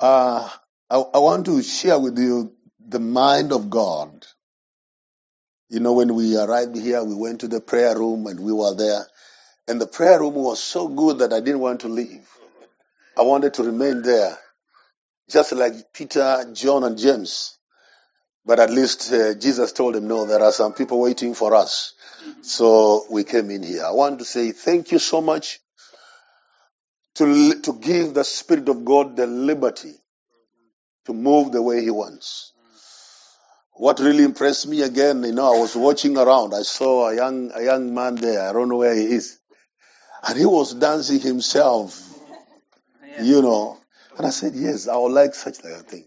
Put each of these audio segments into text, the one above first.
Uh, I, I want to share with you the mind of God. You know, when we arrived here, we went to the prayer room and we were there. And the prayer room was so good that I didn't want to leave. I wanted to remain there, just like Peter, John, and James. But at least uh, Jesus told them, no, there are some people waiting for us. So we came in here. I want to say thank you so much to, to give the Spirit of God the liberty to move the way He wants. What really impressed me again, you know, I was watching around. I saw a young, a young man there. I don't know where he is. And he was dancing himself, you know. And I said, yes, I would like such like a thing.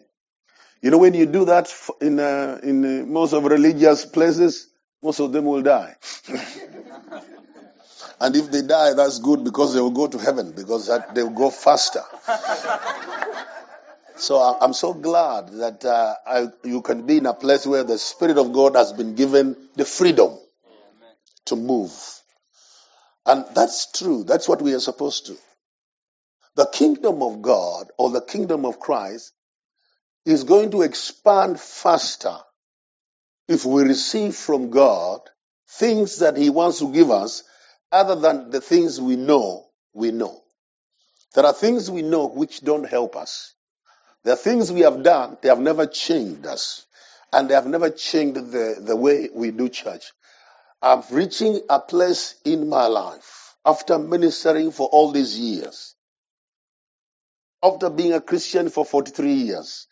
You know, when you do that in, uh, in uh, most of religious places, most of them will die. and if they die, that's good because they will go to heaven because that, they will go faster. So I'm so glad that uh, I, you can be in a place where the Spirit of God has been given the freedom to move. And that's true. That's what we are supposed to. The kingdom of God or the kingdom of Christ is going to expand faster if we receive from God things that He wants to give us other than the things we know we know. There are things we know which don't help us. There are things we have done, they have never changed us. And they have never changed the, the way we do church. I'm reaching a place in my life after ministering for all these years. After being a Christian for 43 years.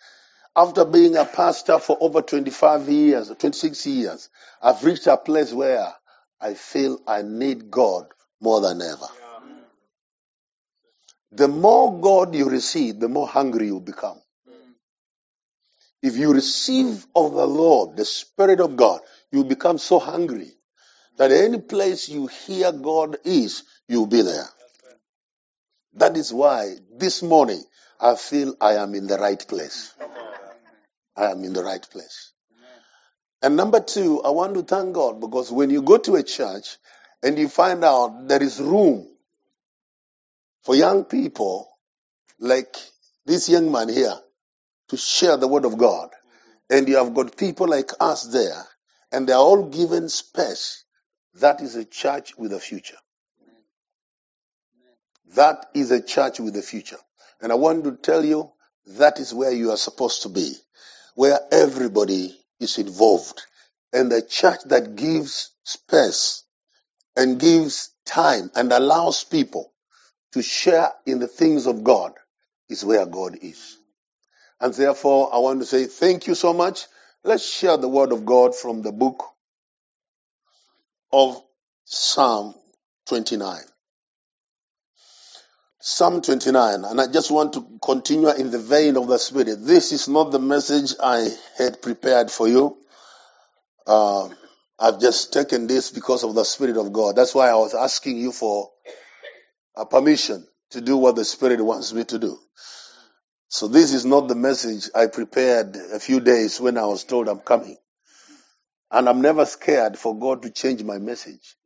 After being a pastor for over 25 years, 26 years. I've reached a place where I feel I need God more than ever. The more God you receive, the more hungry you become. If you receive of the Lord, the Spirit of God, you become so hungry that any place you hear God is, you'll be there. That is why this morning I feel I am in the right place. I am in the right place. And number two, I want to thank God because when you go to a church and you find out there is room for young people like this young man here to share the word of God. And you have got people like us there, and they are all given space. That is a church with a future. That is a church with a future. And I want to tell you that is where you are supposed to be, where everybody is involved. And the church that gives space and gives time and allows people to share in the things of God is where God is. And therefore, I want to say thank you so much. Let's share the word of God from the book of Psalm 29. Psalm 29, and I just want to continue in the vein of the Spirit. This is not the message I had prepared for you. Uh, I've just taken this because of the Spirit of God. That's why I was asking you for a permission to do what the Spirit wants me to do. So this is not the message I prepared a few days when I was told I'm coming. And I'm never scared for God to change my message.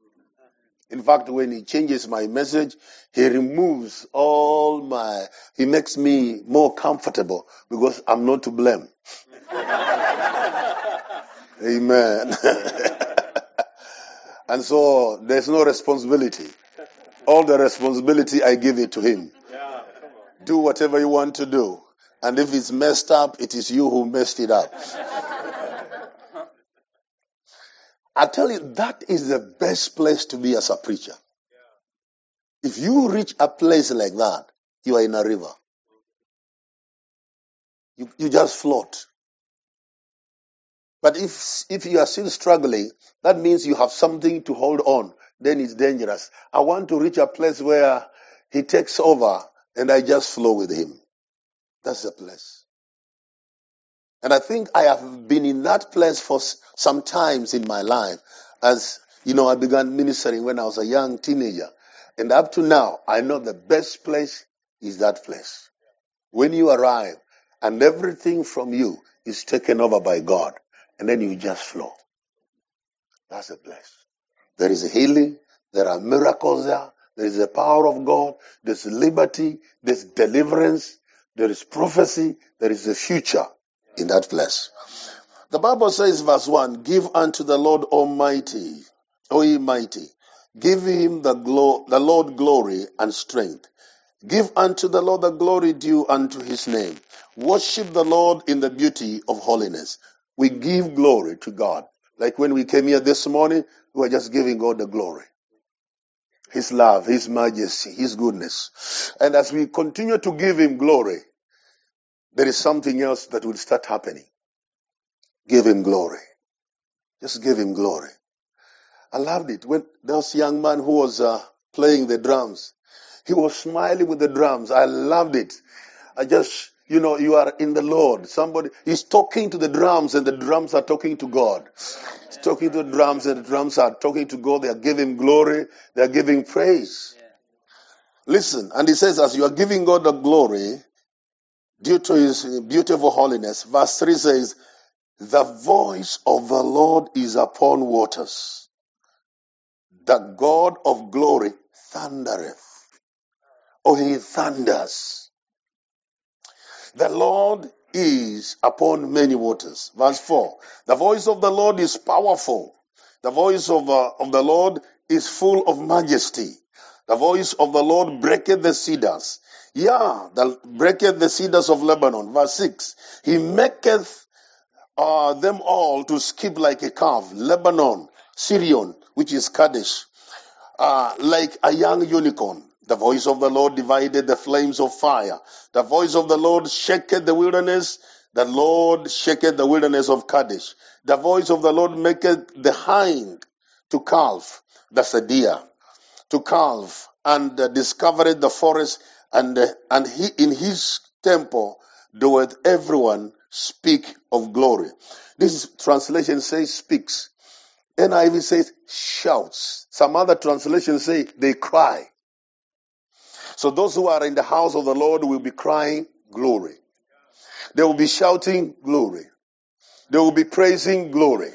In fact, when He changes my message, He removes all my, He makes me more comfortable because I'm not to blame. Amen. and so there's no responsibility. All the responsibility, I give it to Him. Do whatever you want to do. And if it's messed up, it is you who messed it up. I tell you, that is the best place to be as a preacher. If you reach a place like that, you are in a river. You, you just float. But if, if you are still struggling, that means you have something to hold on. Then it's dangerous. I want to reach a place where he takes over and I just flow with him. That's the place. And I think I have been in that place for some times in my life. As, you know, I began ministering when I was a young teenager. And up to now, I know the best place is that place. When you arrive and everything from you is taken over by God and then you just flow. That's the place. There is healing. There are miracles there. There is the power of God. There's liberty. There's deliverance. There is prophecy. There is a future in that place. The Bible says, verse 1, Give unto the Lord Almighty, O ye mighty, give him the, glo- the Lord glory and strength. Give unto the Lord the glory due unto his name. Worship the Lord in the beauty of holiness. We give glory to God. Like when we came here this morning, we were just giving God the glory. His love, His majesty, His goodness. And as we continue to give Him glory, there is something else that will start happening. Give Him glory. Just give Him glory. I loved it when there was a young man who was uh, playing the drums. He was smiling with the drums. I loved it. I just, you know, you are in the Lord. Somebody is talking to the drums and the drums are talking to God. He's talking to the drums and the drums are talking to God. They are giving glory. They are giving praise. Listen, and he says, as you are giving God the glory due to his beautiful holiness, verse 3 says, the voice of the Lord is upon waters. The God of glory thundereth. Oh, he thunders. The Lord is upon many waters. Verse 4. The voice of the Lord is powerful. The voice of, uh, of the Lord is full of majesty. The voice of the Lord breaketh the cedars. Yeah, the breaketh the cedars of Lebanon. Verse 6. He maketh uh, them all to skip like a calf. Lebanon, Sirion, which is Kadesh, uh, like a young unicorn. The voice of the Lord divided the flames of fire. The voice of the Lord shaketh the wilderness. The Lord shaketh the wilderness of Kadesh. The voice of the Lord maketh the hind to calve. That's a deer. To calve and uh, discovered the forest and, uh, and he in his temple doeth everyone speak of glory. This translation says speaks. NIV says shouts. Some other translations say they cry. So those who are in the house of the Lord will be crying glory. They will be shouting glory. They will be praising glory.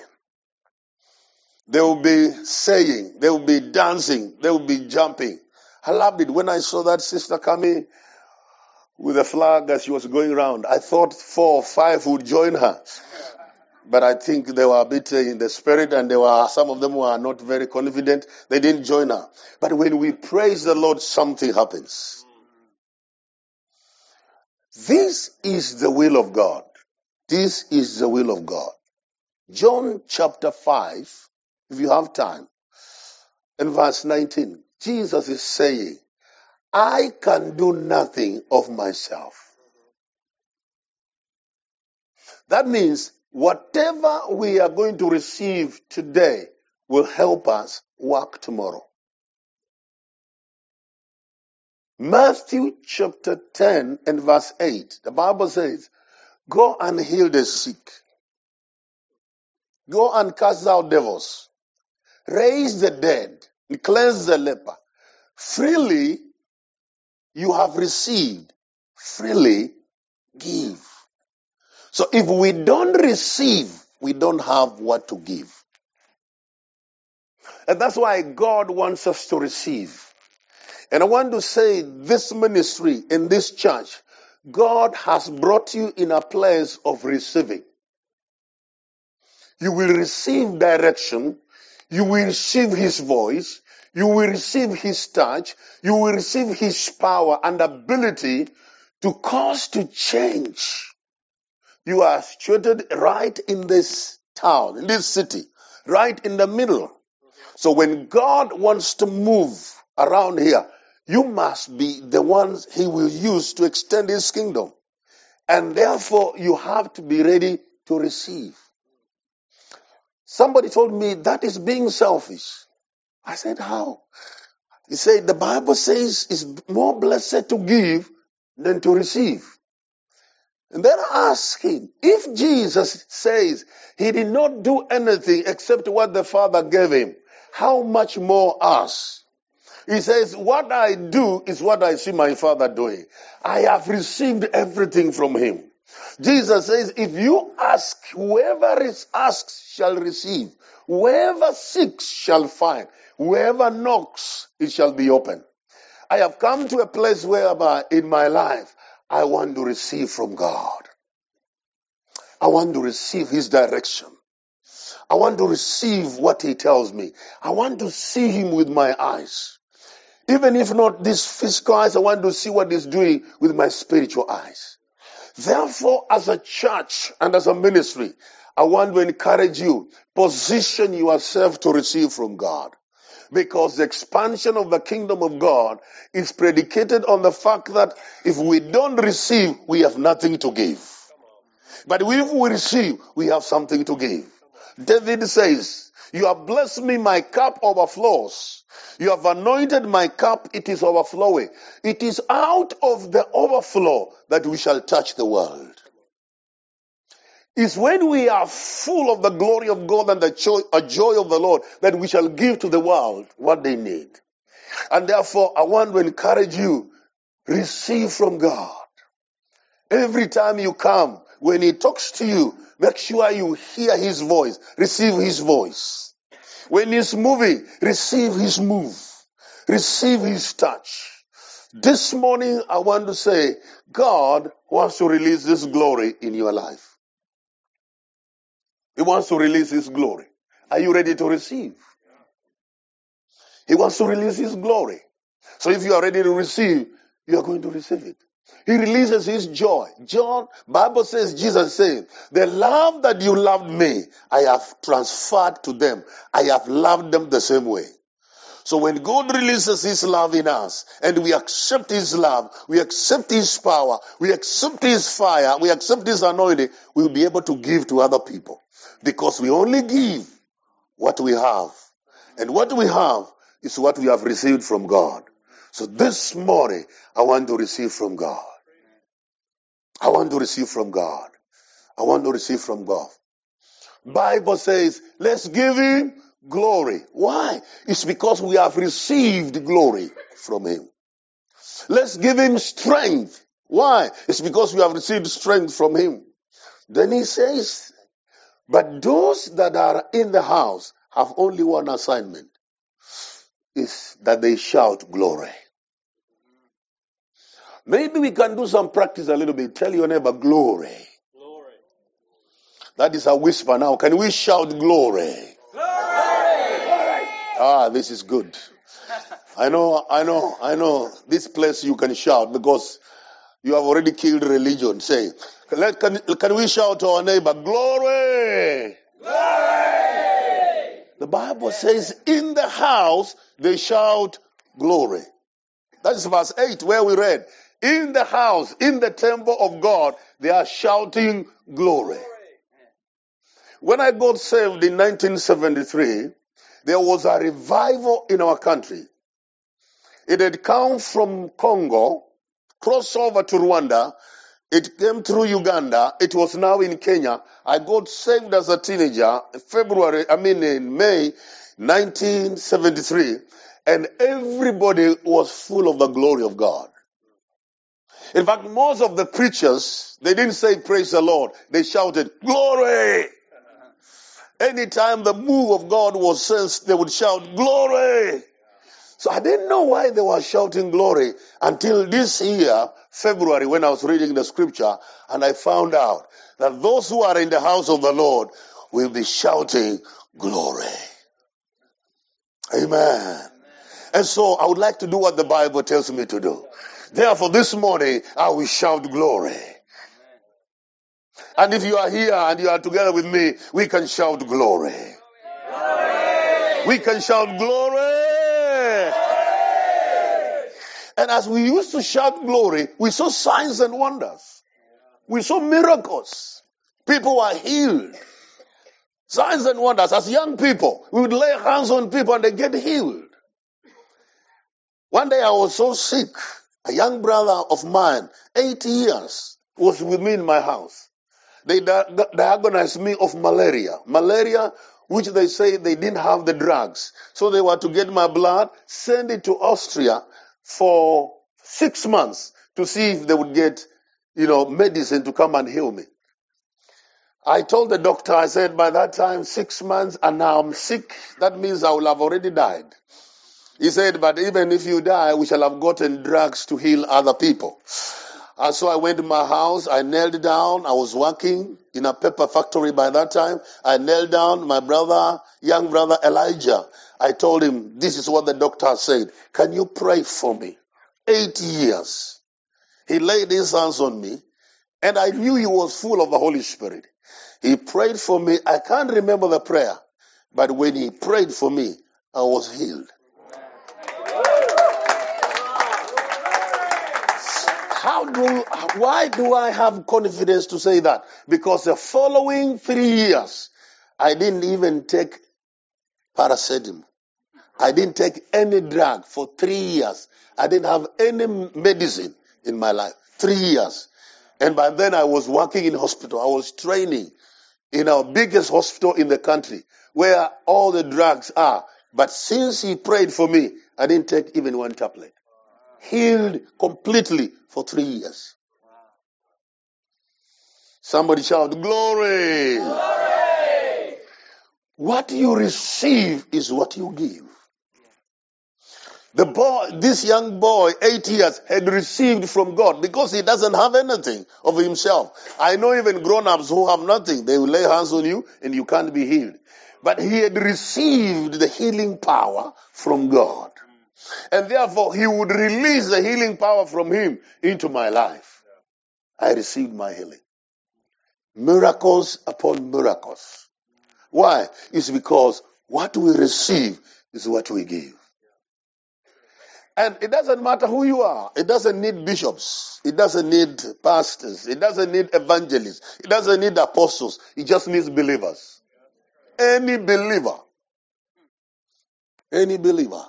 They will be saying, they will be dancing, they will be jumping. I loved it when I saw that sister coming with a flag as she was going around. I thought four or five would join her. But I think they were a bit in the spirit and there were some of them were not very confident. They didn't join her. But when we praise the Lord, something happens. This is the will of God. This is the will of God. John chapter 5, if you have time, and verse 19, Jesus is saying, I can do nothing of myself. That means whatever we are going to receive today will help us work tomorrow. Matthew chapter 10 and verse 8, the Bible says, Go and heal the sick. Go and cast out devils. Raise the dead. Cleanse the leper. Freely you have received. Freely give. So if we don't receive, we don't have what to give. And that's why God wants us to receive. And I want to say this ministry in this church, God has brought you in a place of receiving. You will receive direction. You will receive His voice. You will receive His touch. You will receive His power and ability to cause to change. You are situated right in this town, in this city, right in the middle. So when God wants to move around here, you must be the ones he will use to extend his kingdom. And therefore, you have to be ready to receive. Somebody told me that is being selfish. I said, how? He said, the Bible says it's more blessed to give than to receive. And then I asked him, if Jesus says he did not do anything except what the Father gave him, how much more us? He says, what I do is what I see my father doing. I have received everything from him. Jesus says, if you ask, whoever asked shall receive. Whoever seeks shall find. Whoever knocks, it shall be open. I have come to a place whereby in my life, I want to receive from God. I want to receive His direction. I want to receive what He tells me. I want to see Him with my eyes. Even if not these physical eyes, I want to see what He's doing with my spiritual eyes. Therefore, as a church and as a ministry, I want to encourage you, position yourself to receive from God. Because the expansion of the kingdom of God is predicated on the fact that if we don't receive, we have nothing to give. But if we receive, we have something to give. David says, You have blessed me, my cup overflows. You have anointed my cup, it is overflowing. It is out of the overflow that we shall touch the world. It's when we are full of the glory of God and the joy, joy of the Lord that we shall give to the world what they need. And therefore, I want to encourage you, receive from God. Every time you come, when He talks to you, make sure you hear His voice, receive His voice. When He's moving, receive His move, receive His touch. Hmm. This morning, I want to say, God wants to release this glory in your life. He wants to release His glory. Are you ready to receive? He wants to release His glory. So if you are ready to receive, you are going to receive it. He releases His joy. John, Bible says, Jesus said, the love that you loved me, I have transferred to them. I have loved them the same way. So when God releases His love in us and we accept His love, we accept His power, we accept His fire, we accept His anointing, we'll be able to give to other people. Because we only give what we have. And what we have is what we have received from God. So this morning, I want to receive from God. I want to receive from God. I want to receive from God. Bible says, let's give him glory. Why? It's because we have received glory from him. Let's give him strength. Why? It's because we have received strength from him. Then he says, but those that are in the house have only one assignment is that they shout glory. Maybe we can do some practice a little bit. Tell your neighbor glory. glory. That is a whisper now. Can we shout glory? Glory! Ah, this is good. I know, I know, I know. This place you can shout because you have already killed religion. Say, let, can, can we shout to our neighbor, glory? Glory! The Bible says, in the house they shout glory. That is verse 8 where we read, in the house, in the temple of God, they are shouting glory. When I got saved in 1973, there was a revival in our country. It had come from Congo, crossed over to Rwanda, it came through Uganda. It was now in Kenya. I got saved as a teenager, February, I mean in May 1973, and everybody was full of the glory of God. In fact, most of the preachers, they didn't say praise the Lord. They shouted glory. Anytime the move of God was sensed, they would shout glory. So I didn't know why they were shouting glory until this year, February, when I was reading the scripture, and I found out that those who are in the house of the Lord will be shouting glory. Amen. And so I would like to do what the Bible tells me to do. Therefore, this morning I will shout glory. And if you are here and you are together with me, we can shout glory. glory. We can shout glory. glory. And as we used to shout glory, we saw signs and wonders. We saw miracles. People were healed. Signs and wonders. As young people, we would lay hands on people and they get healed. One day I was so sick. A young brother of mine, 80 years, was with me in my house. They di- diagnosed me of malaria. Malaria, which they say they didn't have the drugs. So they were to get my blood, send it to Austria, for six months to see if they would get, you know, medicine to come and heal me. I told the doctor, I said, by that time, six months, and now I'm sick. That means I will have already died. He said, but even if you die, we shall have gotten drugs to heal other people. And so I went to my house. I knelt down. I was working in a paper factory by that time. I knelt down. My brother, young brother Elijah, I told him, this is what the doctor said. Can you pray for me? Eight years. He laid his hands on me and I knew he was full of the Holy Spirit. He prayed for me. I can't remember the prayer, but when he prayed for me, I was healed. How do, why do I have confidence to say that? Because the following three years, I didn't even take paracetamol. I didn't take any hmm. drug for three years. I didn't have any medicine in my life. Three years. And by then I was working in hospital. I was training in our biggest hospital in the country where all the drugs are. But since he prayed for me, I didn't take even one tablet healed completely for three years. Somebody shout, glory. glory. What you receive is what you give. The boy, this young boy, eight years, had received from God because he doesn't have anything of himself. I know even grown-ups who have nothing, they will lay hands on you and you can't be healed. But he had received the healing power from God. And therefore, he would release the healing power from him into my life. I received my healing. Miracles upon miracles. Why? It's because what we receive is what we give. And it doesn't matter who you are. It doesn't need bishops. It doesn't need pastors. It doesn't need evangelists. It doesn't need apostles. It just needs believers. Any believer. Any believer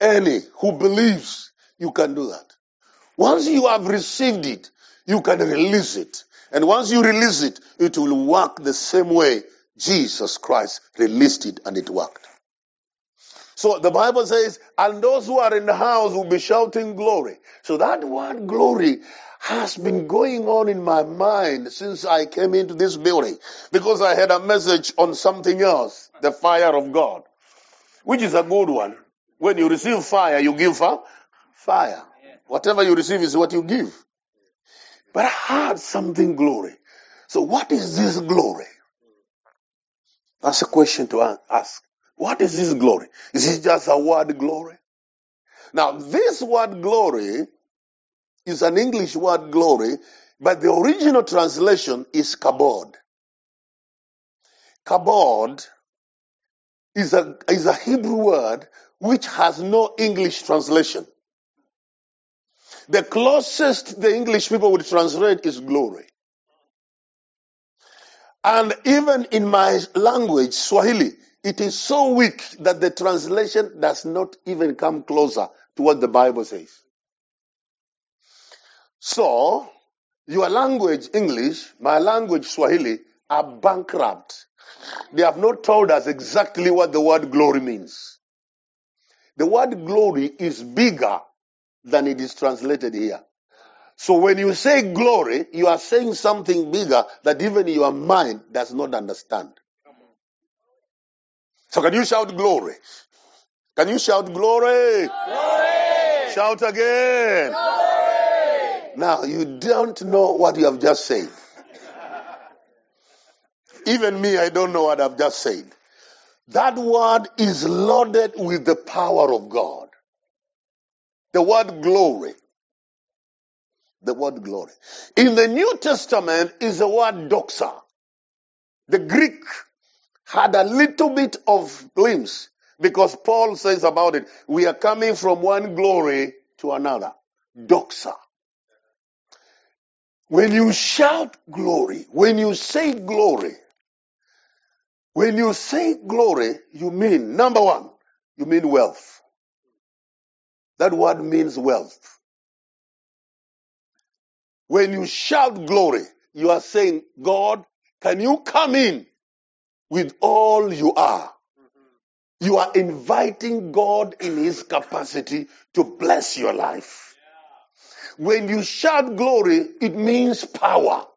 any who believes, you can do that. Once you have received it, you can release it. And once you release it, it will work the same way Jesus Christ released it and it worked. So the Bible says, and those who are in the house will be shouting glory. So that word glory has been going on in my mind since I came into this building because I had a message on something else, the fire of God, which is a good one. When you receive fire, you give fire. Whatever you receive is what you give. But I had something glory. So what is this glory? That's a question to ask. What is this glory? Is it just a word glory? Now, this word glory is an English word glory, but the original translation is kabod. Kabod is a, is a Hebrew word which has no English translation. The closest the English people would translate is glory. And even in my language, Swahili, it is so weak that the translation does not even come closer to what the Bible says. So, your language, English, my language, Swahili, are bankrupt. They have not told us exactly what the word glory means. The word glory is bigger than it is translated here. So when you say glory, you are saying something bigger that even your mind does not understand. So can you shout glory? Can you shout glory? glory! Shout again. Glory! Now you don't know what you have just said. Even me, I don't know what I've just said. That word is loaded with the power of God. The word glory. The word glory. In the New Testament is the word doxa. The Greek had a little bit of glimpse because Paul says about it, we are coming from one glory to another. Doxa. When you shout glory, when you say glory, when you say glory, you mean, number one, you mean wealth. That word means wealth. When you shout glory, you are saying, God, can you come in with all you are? You are inviting God in his capacity to bless your life. When you shout glory, it means power.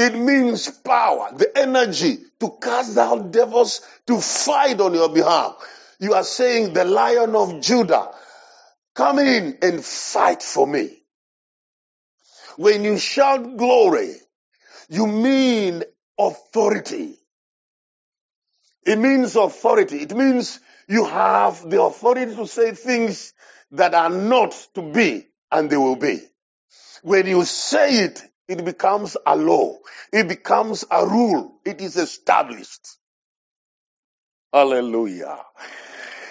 It means power, the energy to cast out devils, to fight on your behalf. You are saying, the lion of Judah, come in and fight for me. When you shout glory, you mean authority. It means authority. It means you have the authority to say things that are not to be and they will be. When you say it, it becomes a law. It becomes a rule. It is established. Hallelujah.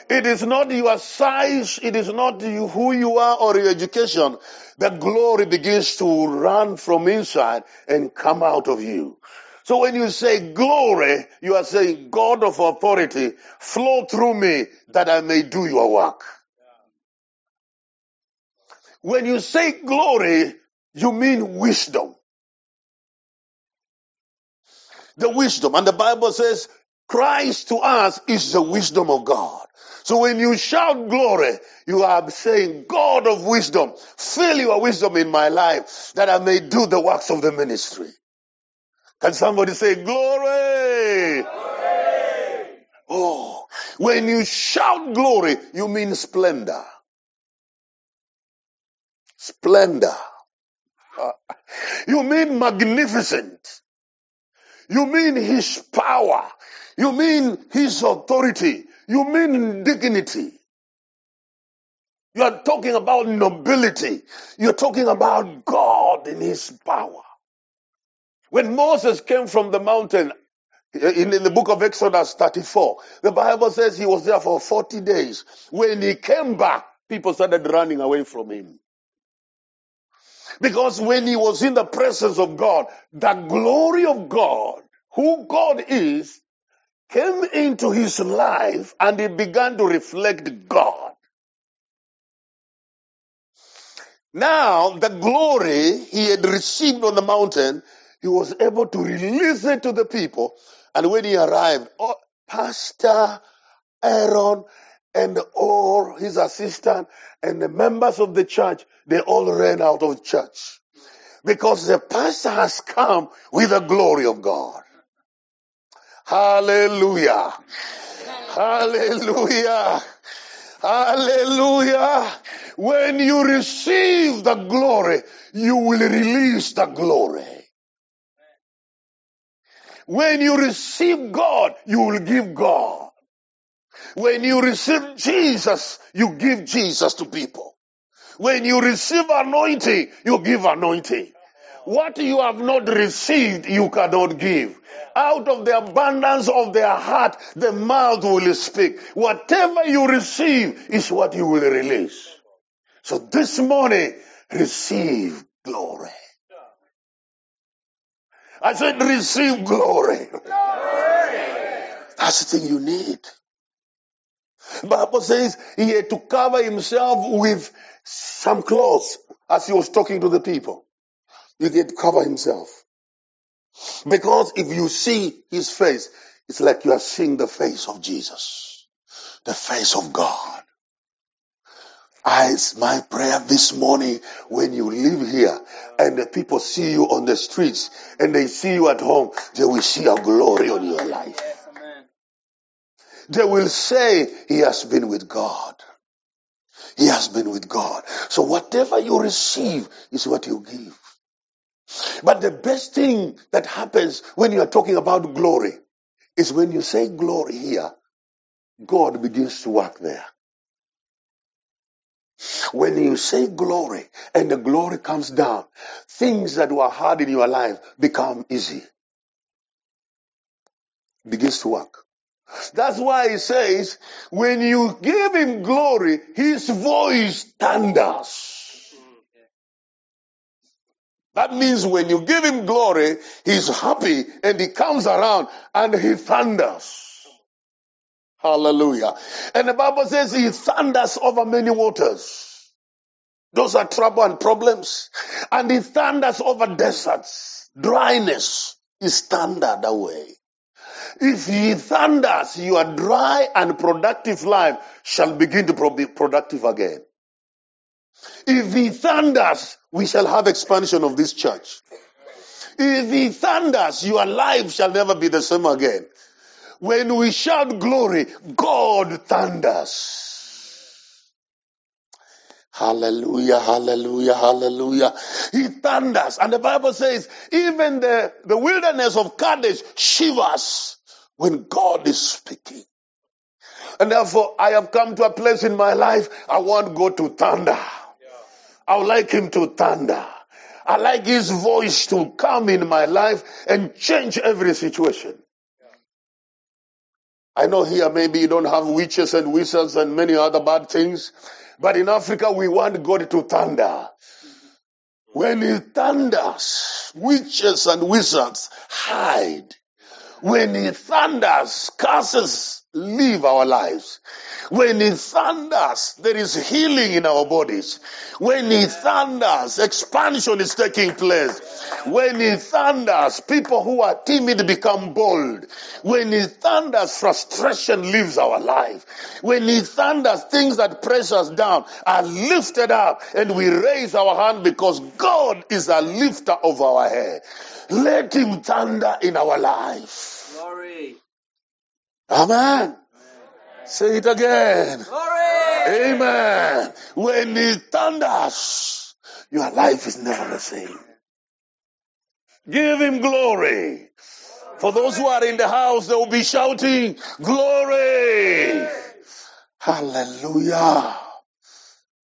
It is not your size, it is not you, who you are or your education. The glory begins to run from inside and come out of you. So when you say glory, you are saying God of authority, flow through me that I may do your work. When you say glory, you mean wisdom. The wisdom. And the Bible says Christ to us is the wisdom of God. So when you shout glory, you are saying, God of wisdom, fill your wisdom in my life that I may do the works of the ministry. Can somebody say glory? glory? Oh, when you shout glory, you mean splendor. Splendor. You mean magnificent. You mean his power. You mean his authority. You mean dignity. You are talking about nobility. You're talking about God in his power. When Moses came from the mountain eh, in, in, the book of Exodus 34, the Bible says he was there for 40 days. When he came back, people started running away from him. Because when he was in the presence of God, the glory of God, who God is, came into his life and he began to reflect God. Now, the glory he had received on the mountain, he was able to release it to the people. And when he arrived, oh, Pastor Aaron and all his assistant and the members of the church, they all ran out of church. Because the pastor has come with the glory of God. Hallelujah. Hallelujah. Hallelujah. When you receive the glory, you will release the glory. When you receive God, you will give God. When you receive Jesus, you give Jesus to people. When you receive anointing, you give anointing. What you have not received, you cannot give. Out of the abundance of their heart, the mouth will speak. Whatever you receive is what you will release. So this morning, receive glory. I said, receive glory. glory. That's the thing you need. Bible says he had to cover himself with some clothes as he was talking to the people. He did cover himself. Because if you see his face, it's like you are seeing the face of Jesus, the face of God. I, it's my prayer this morning when you live here and the people see you on the streets and they see you at home, they will see a glory on your life. They will say, He has been with God. He has been with God. So whatever you receive is what you give. But the best thing that happens when you are talking about glory is when you say glory here, God begins to work there. When you say glory and the glory comes down, things that were hard in your life become easy. Begins to work. That's why he says, when you give him glory, his voice thunders. That means when you give him glory, he's happy and he comes around and he thunders. Hallelujah. And the Bible says he thunders over many waters. Those are trouble and problems. And he thunders over deserts. Dryness is thundered away. If he thunders, your dry and productive life shall begin to be productive again. If he thunders, we shall have expansion of this church. If he thunders, your life shall never be the same again. When we shout glory, God thunders. Hallelujah, hallelujah, hallelujah. He thunders. And the Bible says, even the, the wilderness of Kadesh shivers when God is speaking. And therefore, I have come to a place in my life, I want God to thunder. I would like Him to thunder. I like His voice to come in my life and change every situation. I know here maybe you don't have witches and wizards and many other bad things, but in Africa we want God to thunder. When He thunders, witches and wizards hide. When He thunders, curses leave our lives. When he thunders, there is healing in our bodies. When he thunders, expansion is taking place. When he thunders, people who are timid become bold. When he thunders, frustration leaves our life. When he thunders, things that press us down are lifted up and we raise our hand because God is a lifter of our head. Let him thunder in our life. Glory. Amen. Say it again. Glory. Amen. When it thunders, your life is never the same. Give him glory. For those who are in the house, they will be shouting, Glory! Hallelujah.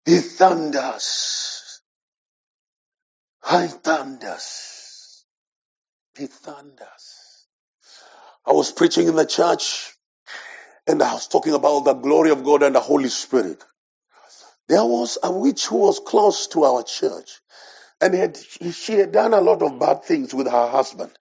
He thunders. He thunders. He thunders. I was preaching in the church and I was talking about the glory of God and the Holy Spirit. There was a witch who was close to our church. And had, she had done a lot of bad things with her husband.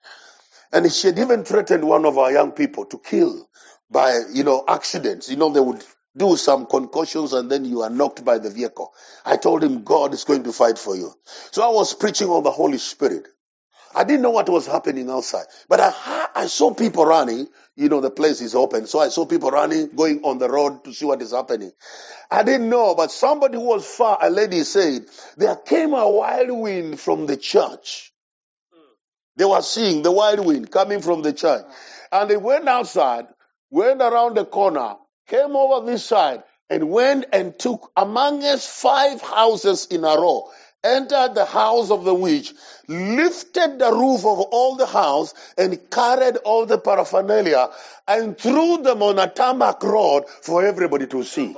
And she had even threatened one of our young people to kill by, you know, accidents. You know, they would do some concussions and then you are knocked by the vehicle. I told him God is going to fight for you. So I was preaching on the Holy Spirit. I didn't know what was happening outside, but I, I saw people running. You know, the place is open. So I saw people running, going on the road to see what is happening. I didn't know, but somebody who was far, a lady said, there came a wild wind from the church. They were seeing the wild wind coming from the church. And they went outside, went around the corner, came over this side, and went and took among us five houses in a row entered the house of the witch, lifted the roof of all the house, and carried all the paraphernalia and threw them on a tarmac road for everybody to see.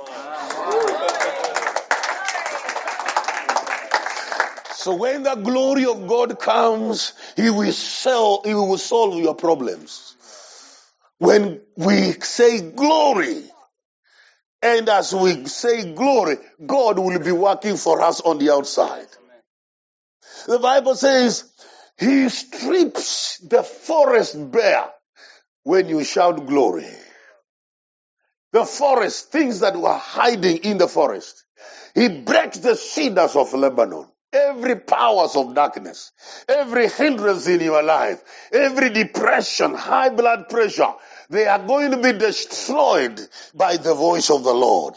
So when the glory of God comes, He will sell, He will solve your problems. When we say glory, and as we say glory, God will be working for us on the outside. The Bible says, He strips the forest bare when you shout glory. The forest, things that were hiding in the forest. He breaks the cedars of Lebanon. Every powers of darkness, every hindrance in your life, every depression, high blood pressure, they are going to be destroyed by the voice of the Lord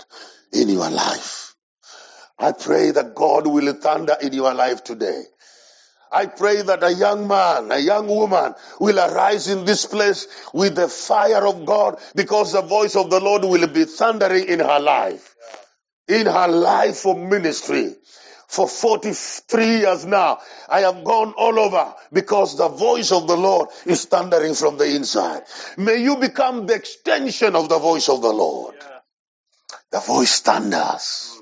in your life. I pray that God will thunder in your life today. I pray that a young man, a young woman will arise in this place with the fire of God because the voice of the Lord will be thundering in her life. In her life for ministry. For 43 years now, I have gone all over because the voice of the Lord is thundering from the inside. May you become the extension of the voice of the Lord. The voice thunders.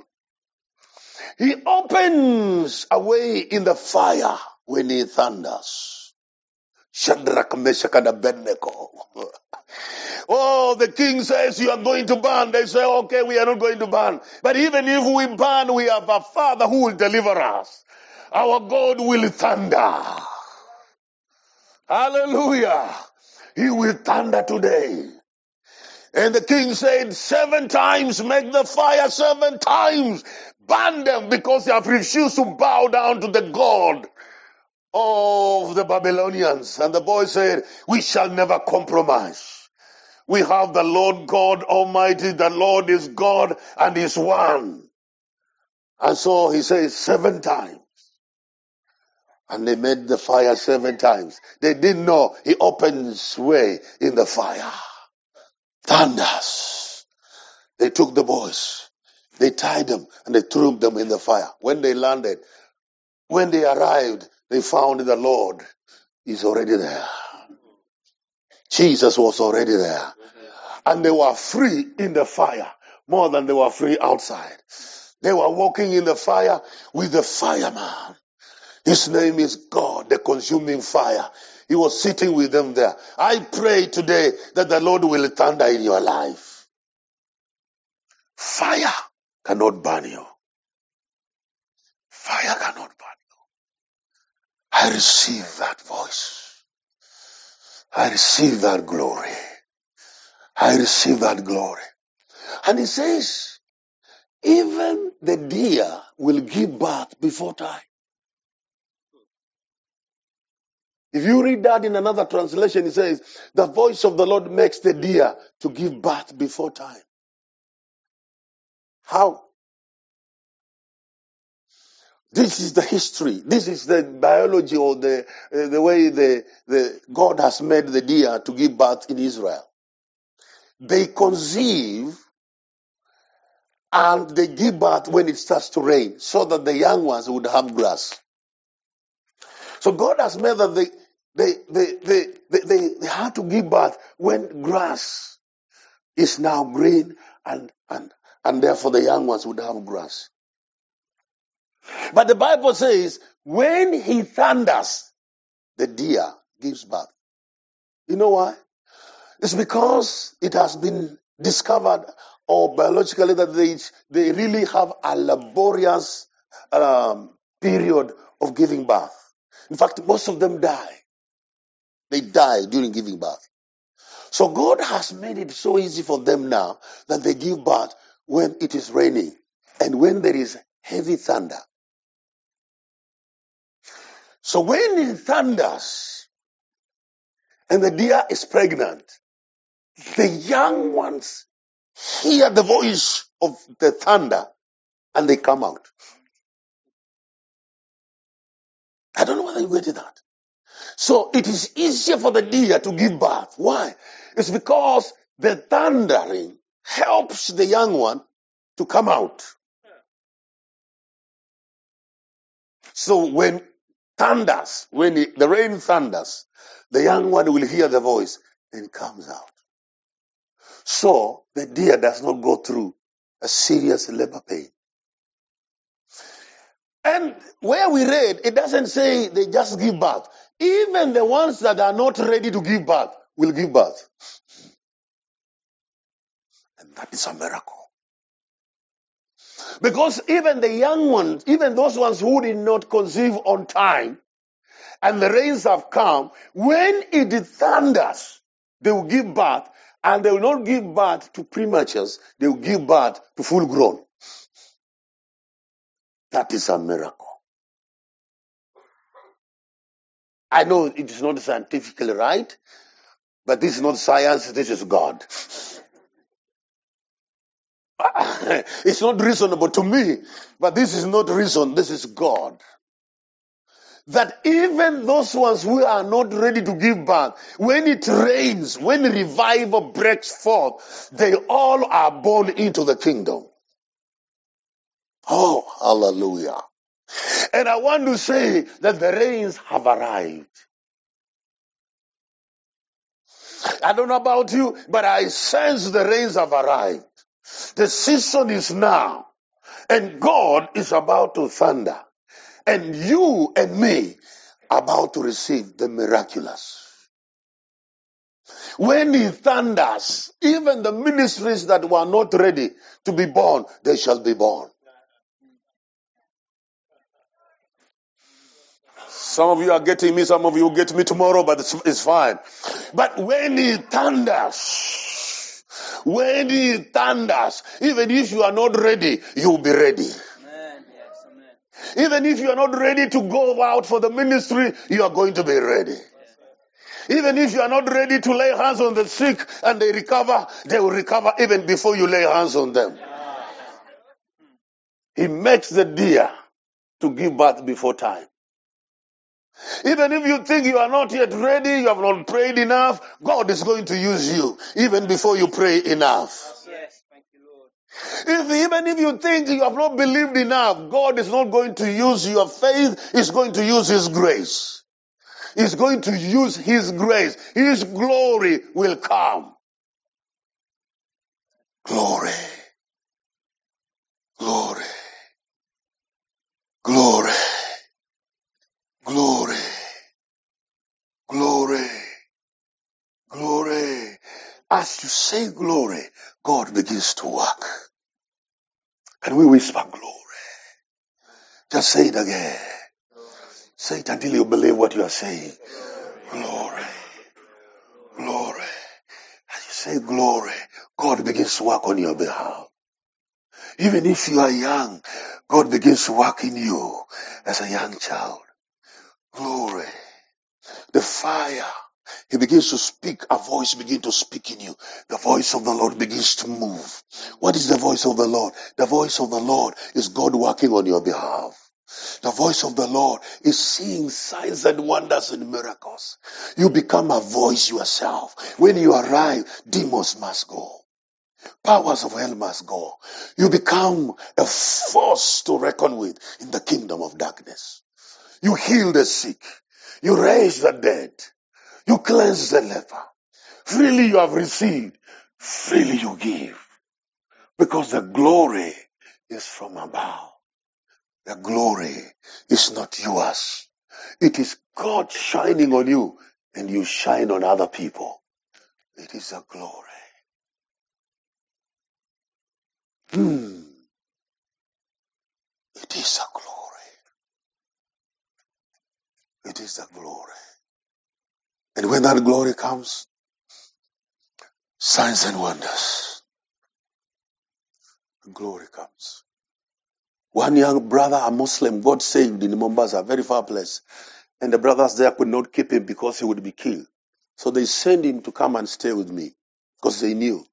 He opens a way in the fire when he thunders. Shadrach, Meshach, and Abednego. Oh, the king says you are going to burn. They say, okay, we are not going to burn. But even if we burn, we have a father who will deliver us. Our God will thunder. Hallelujah. He will thunder today. And the king said, seven times, make the fire seven times. Burn them because they have refused to bow down to the God of the Babylonians. And the boy said, we shall never compromise. We have the Lord God Almighty. The Lord is God and is one. And so he says seven times. And they made the fire seven times. They didn't know he opens way in the fire. Thunders. They took the boys, They tied them and they threw them in the fire. When they landed, when they arrived, they found the Lord is already there. Jesus was already there. And they were free in the fire more than they were free outside. They were walking in the fire with the fireman. His name is God, the consuming fire. He was sitting with them there. I pray today that the Lord will thunder in your life. Fire cannot burn you. Fire cannot burn you. I receive that voice. I receive that glory. I receive that glory. And he says, even the deer will give birth before time. If you read that in another translation, it says, the voice of the Lord makes the deer to give birth before time. How? This is the history. This is the biology or the, uh, the way the, the God has made the deer to give birth in Israel. They conceive and they give birth when it starts to rain so that the young ones would have grass. So God has made that they, they, they, they, they, they, they have to give birth when grass is now green and, and, and therefore the young ones would have grass. But the Bible says when he thunders, the deer gives birth. You know why? It's because it has been discovered or biologically that they, they really have a laborious um, period of giving birth. In fact, most of them die. They die during giving birth. So God has made it so easy for them now that they give birth when it is raining and when there is heavy thunder. So when it thunders and the deer is pregnant, the young ones hear the voice of the thunder and they come out. I don't know whether you get that. So it is easier for the deer to give birth. Why? It's because the thundering helps the young one to come out. So when thunders, when it, the rain thunders, the young one will hear the voice and comes out. So the deer does not go through a serious labor pain. And where we read, it doesn't say they just give birth. Even the ones that are not ready to give birth will give birth. And that is a miracle. Because even the young ones, even those ones who did not conceive on time, and the rains have come, when it thunders, they will give birth, and they will not give birth to prematures, they will give birth to full grown. That is a miracle. I know it is not scientifically right, but this is not science, this is God. it's not reasonable to me, but this is not reason, this is God. That even those ones who are not ready to give birth, when it rains, when revival breaks forth, they all are born into the kingdom. Oh, hallelujah. And I want to say that the rains have arrived. I don't know about you, but I sense the rains have arrived. The season is now. And God is about to thunder. And you and me about to receive the miraculous. When he thunders, even the ministries that were not ready to be born, they shall be born. Some of you are getting me, some of you will get me tomorrow, but it's, it's fine. But when he thunders, when he thunders, even if you are not ready, you'll be ready. Even if you are not ready to go out for the ministry, you are going to be ready. Even if you are not ready to lay hands on the sick and they recover, they will recover even before you lay hands on them. He makes the deer to give birth before time. Even if you think you are not yet ready, you have not prayed enough, God is going to use you even before you pray enough. Yes, thank you, Lord. If even if you think you have not believed enough, God is not going to use your faith, He's going to use His grace. He's going to use His grace. His glory will come. Glory. Glory. Glory. Glory. Glory. Glory. As you say glory, God begins to work. Can we whisper glory? Just say it again. Say it until you believe what you are saying. Glory. Glory. As you say glory, God begins to work on your behalf. Even if you are young, God begins to work in you as a young child. Glory. The fire. He begins to speak. A voice begins to speak in you. The voice of the Lord begins to move. What is the voice of the Lord? The voice of the Lord is God working on your behalf. The voice of the Lord is seeing signs and wonders and miracles. You become a voice yourself. When you arrive, demons must go. Powers of hell must go. You become a force to reckon with in the kingdom of darkness. You heal the sick. You raise the dead. You cleanse the leper. Freely you have received. Freely you give. Because the glory is from above. The glory is not yours. It is God shining on you and you shine on other people. It is a glory. Hmm. It is a glory. It is a glory. And when that glory comes, signs and wonders, glory comes. One young brother, a Muslim, got saved in Mombasa, a very far place. And the brothers there could not keep him because he would be killed. So they sent him to come and stay with me because they knew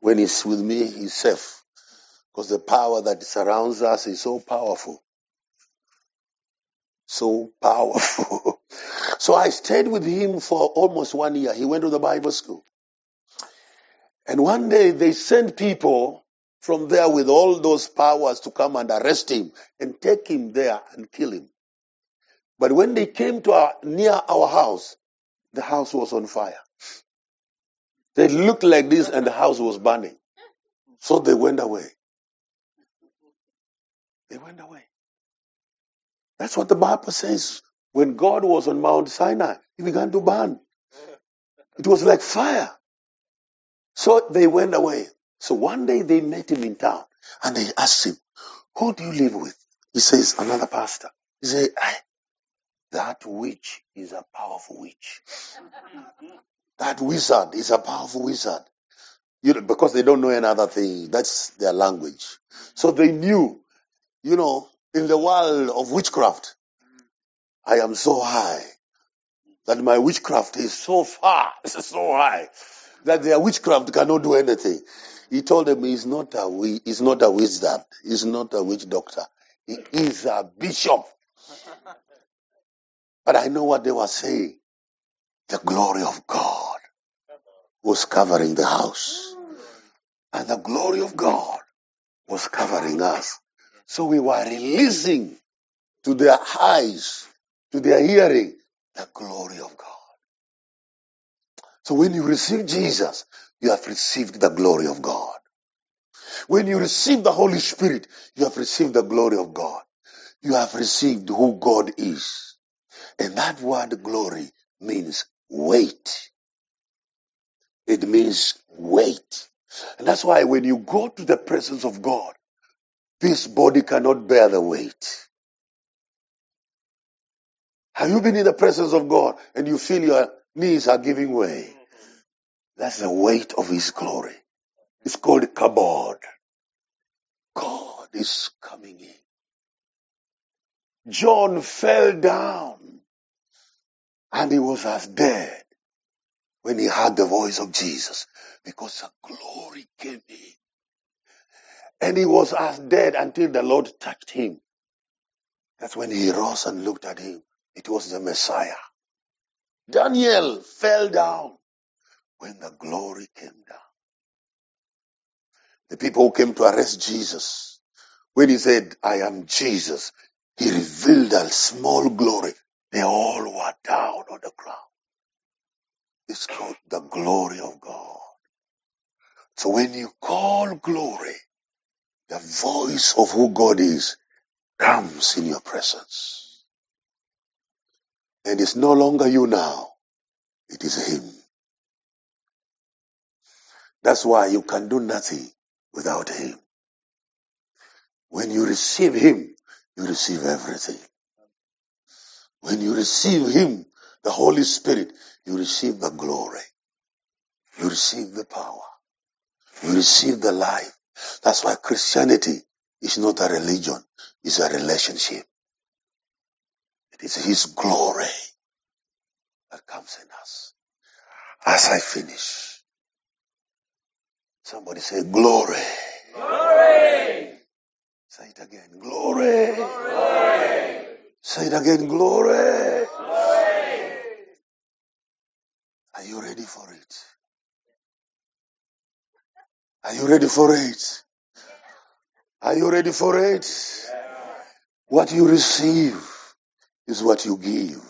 when he's with me, he's safe. Because the power that surrounds us is so powerful. So powerful. so I stayed with him for almost one year. He went to the Bible school. And one day they sent people from there with all those powers to come and arrest him and take him there and kill him. But when they came to our, near our house, the house was on fire. They looked like this and the house was burning. So they went away. They went away. That's what the Bible says. When God was on Mount Sinai, he began to burn. It was like fire. So they went away. So one day they met him in town and they asked him, Who do you live with? He says, Another pastor. He said, That witch is a powerful witch. That wizard is a powerful wizard. You know, because they don't know another thing. That's their language. So they knew, you know, in the world of witchcraft, I am so high that my witchcraft is so far, so high that their witchcraft cannot do anything. He told them he's not a he's not a wizard, he's not a witch doctor. He is a bishop. But I know what they were saying. The glory of God was covering the house. And the glory of God was covering us. So we were releasing to their eyes, to their hearing, the glory of God. So when you receive Jesus, you have received the glory of God. When you receive the Holy Spirit, you have received the glory of God. You have received who God is. And that word glory means weight. It means weight. And that's why when you go to the presence of God, this body cannot bear the weight. Have you been in the presence of God and you feel your knees are giving way? That's the weight of His glory. It's called kabod. God is coming in. John fell down and he was as dead when he heard the voice of Jesus because the glory came in. And he was as dead until the Lord touched him. That's when he rose and looked at him. It was the Messiah. Daniel fell down when the glory came down. The people who came to arrest Jesus, when he said, I am Jesus, he revealed a small glory. They all were down on the ground. It's called the glory of God. So when you call glory, the voice of who God is comes in your presence. And it's no longer you now. It is Him. That's why you can do nothing without Him. When you receive Him, you receive everything. When you receive Him, the Holy Spirit, you receive the glory. You receive the power. You receive the life. That's why Christianity is not a religion, it's a relationship. It is His glory that comes in us. As I finish, somebody say, Glory. Glory. Say it again, Glory. Glory. Say it again, Glory. Glory. Are you ready for it? Are you ready for it? Are you ready for it? What you receive is what you give.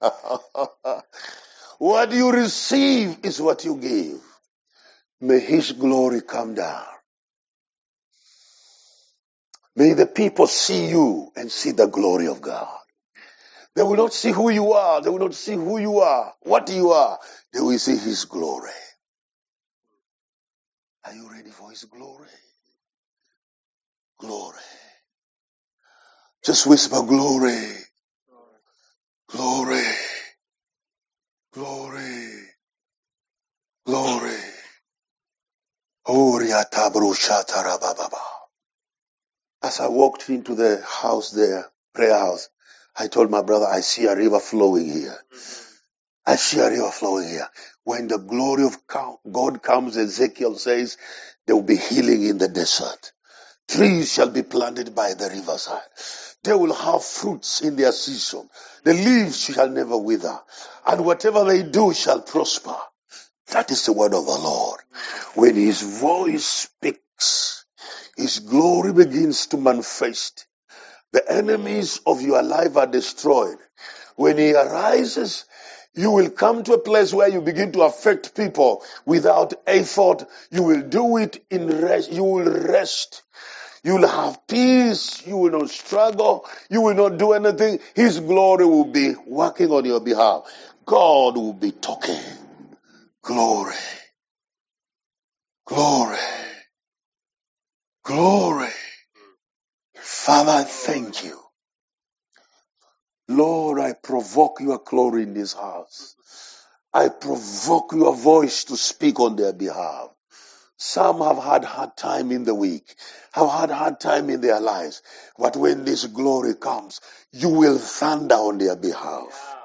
what you receive is what you give. May His glory come down. May the people see you and see the glory of God. They will not see who you are. They will not see who you are, what you are. They will see His glory. Are you ready for His glory? Glory. Just whisper glory. Glory. Glory. Glory. As I walked into the house there, prayer house, I told my brother, I see a river flowing here. I see a river flowing here. When the glory of God comes, Ezekiel says, there will be healing in the desert. Trees shall be planted by the riverside. They will have fruits in their season. The leaves shall never wither. And whatever they do shall prosper. That is the word of the Lord. When his voice speaks, his glory begins to manifest. The enemies of your life are destroyed. When he arises, you will come to a place where you begin to affect people without effort. You will do it in rest. You will rest. You will have peace. You will not struggle. You will not do anything. His glory will be working on your behalf. God will be talking. Glory. Glory. Glory. Father, thank you. Lord, I provoke your glory in this house. I provoke your voice to speak on their behalf. Some have had hard time in the week, have had hard time in their lives. But when this glory comes, you will thunder on their behalf.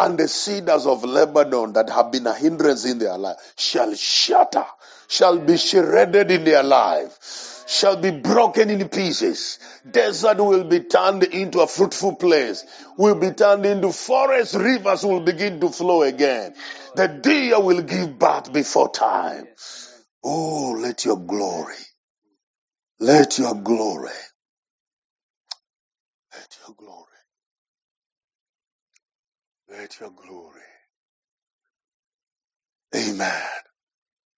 And the cedars of Lebanon that have been a hindrance in their life shall shatter, shall be shredded in their life, shall be broken in pieces. Desert will be turned into a fruitful place, will be turned into forest, rivers will begin to flow again. The deer will give birth before time. Oh, let your glory, let your glory, let your glory, let your glory. Amen.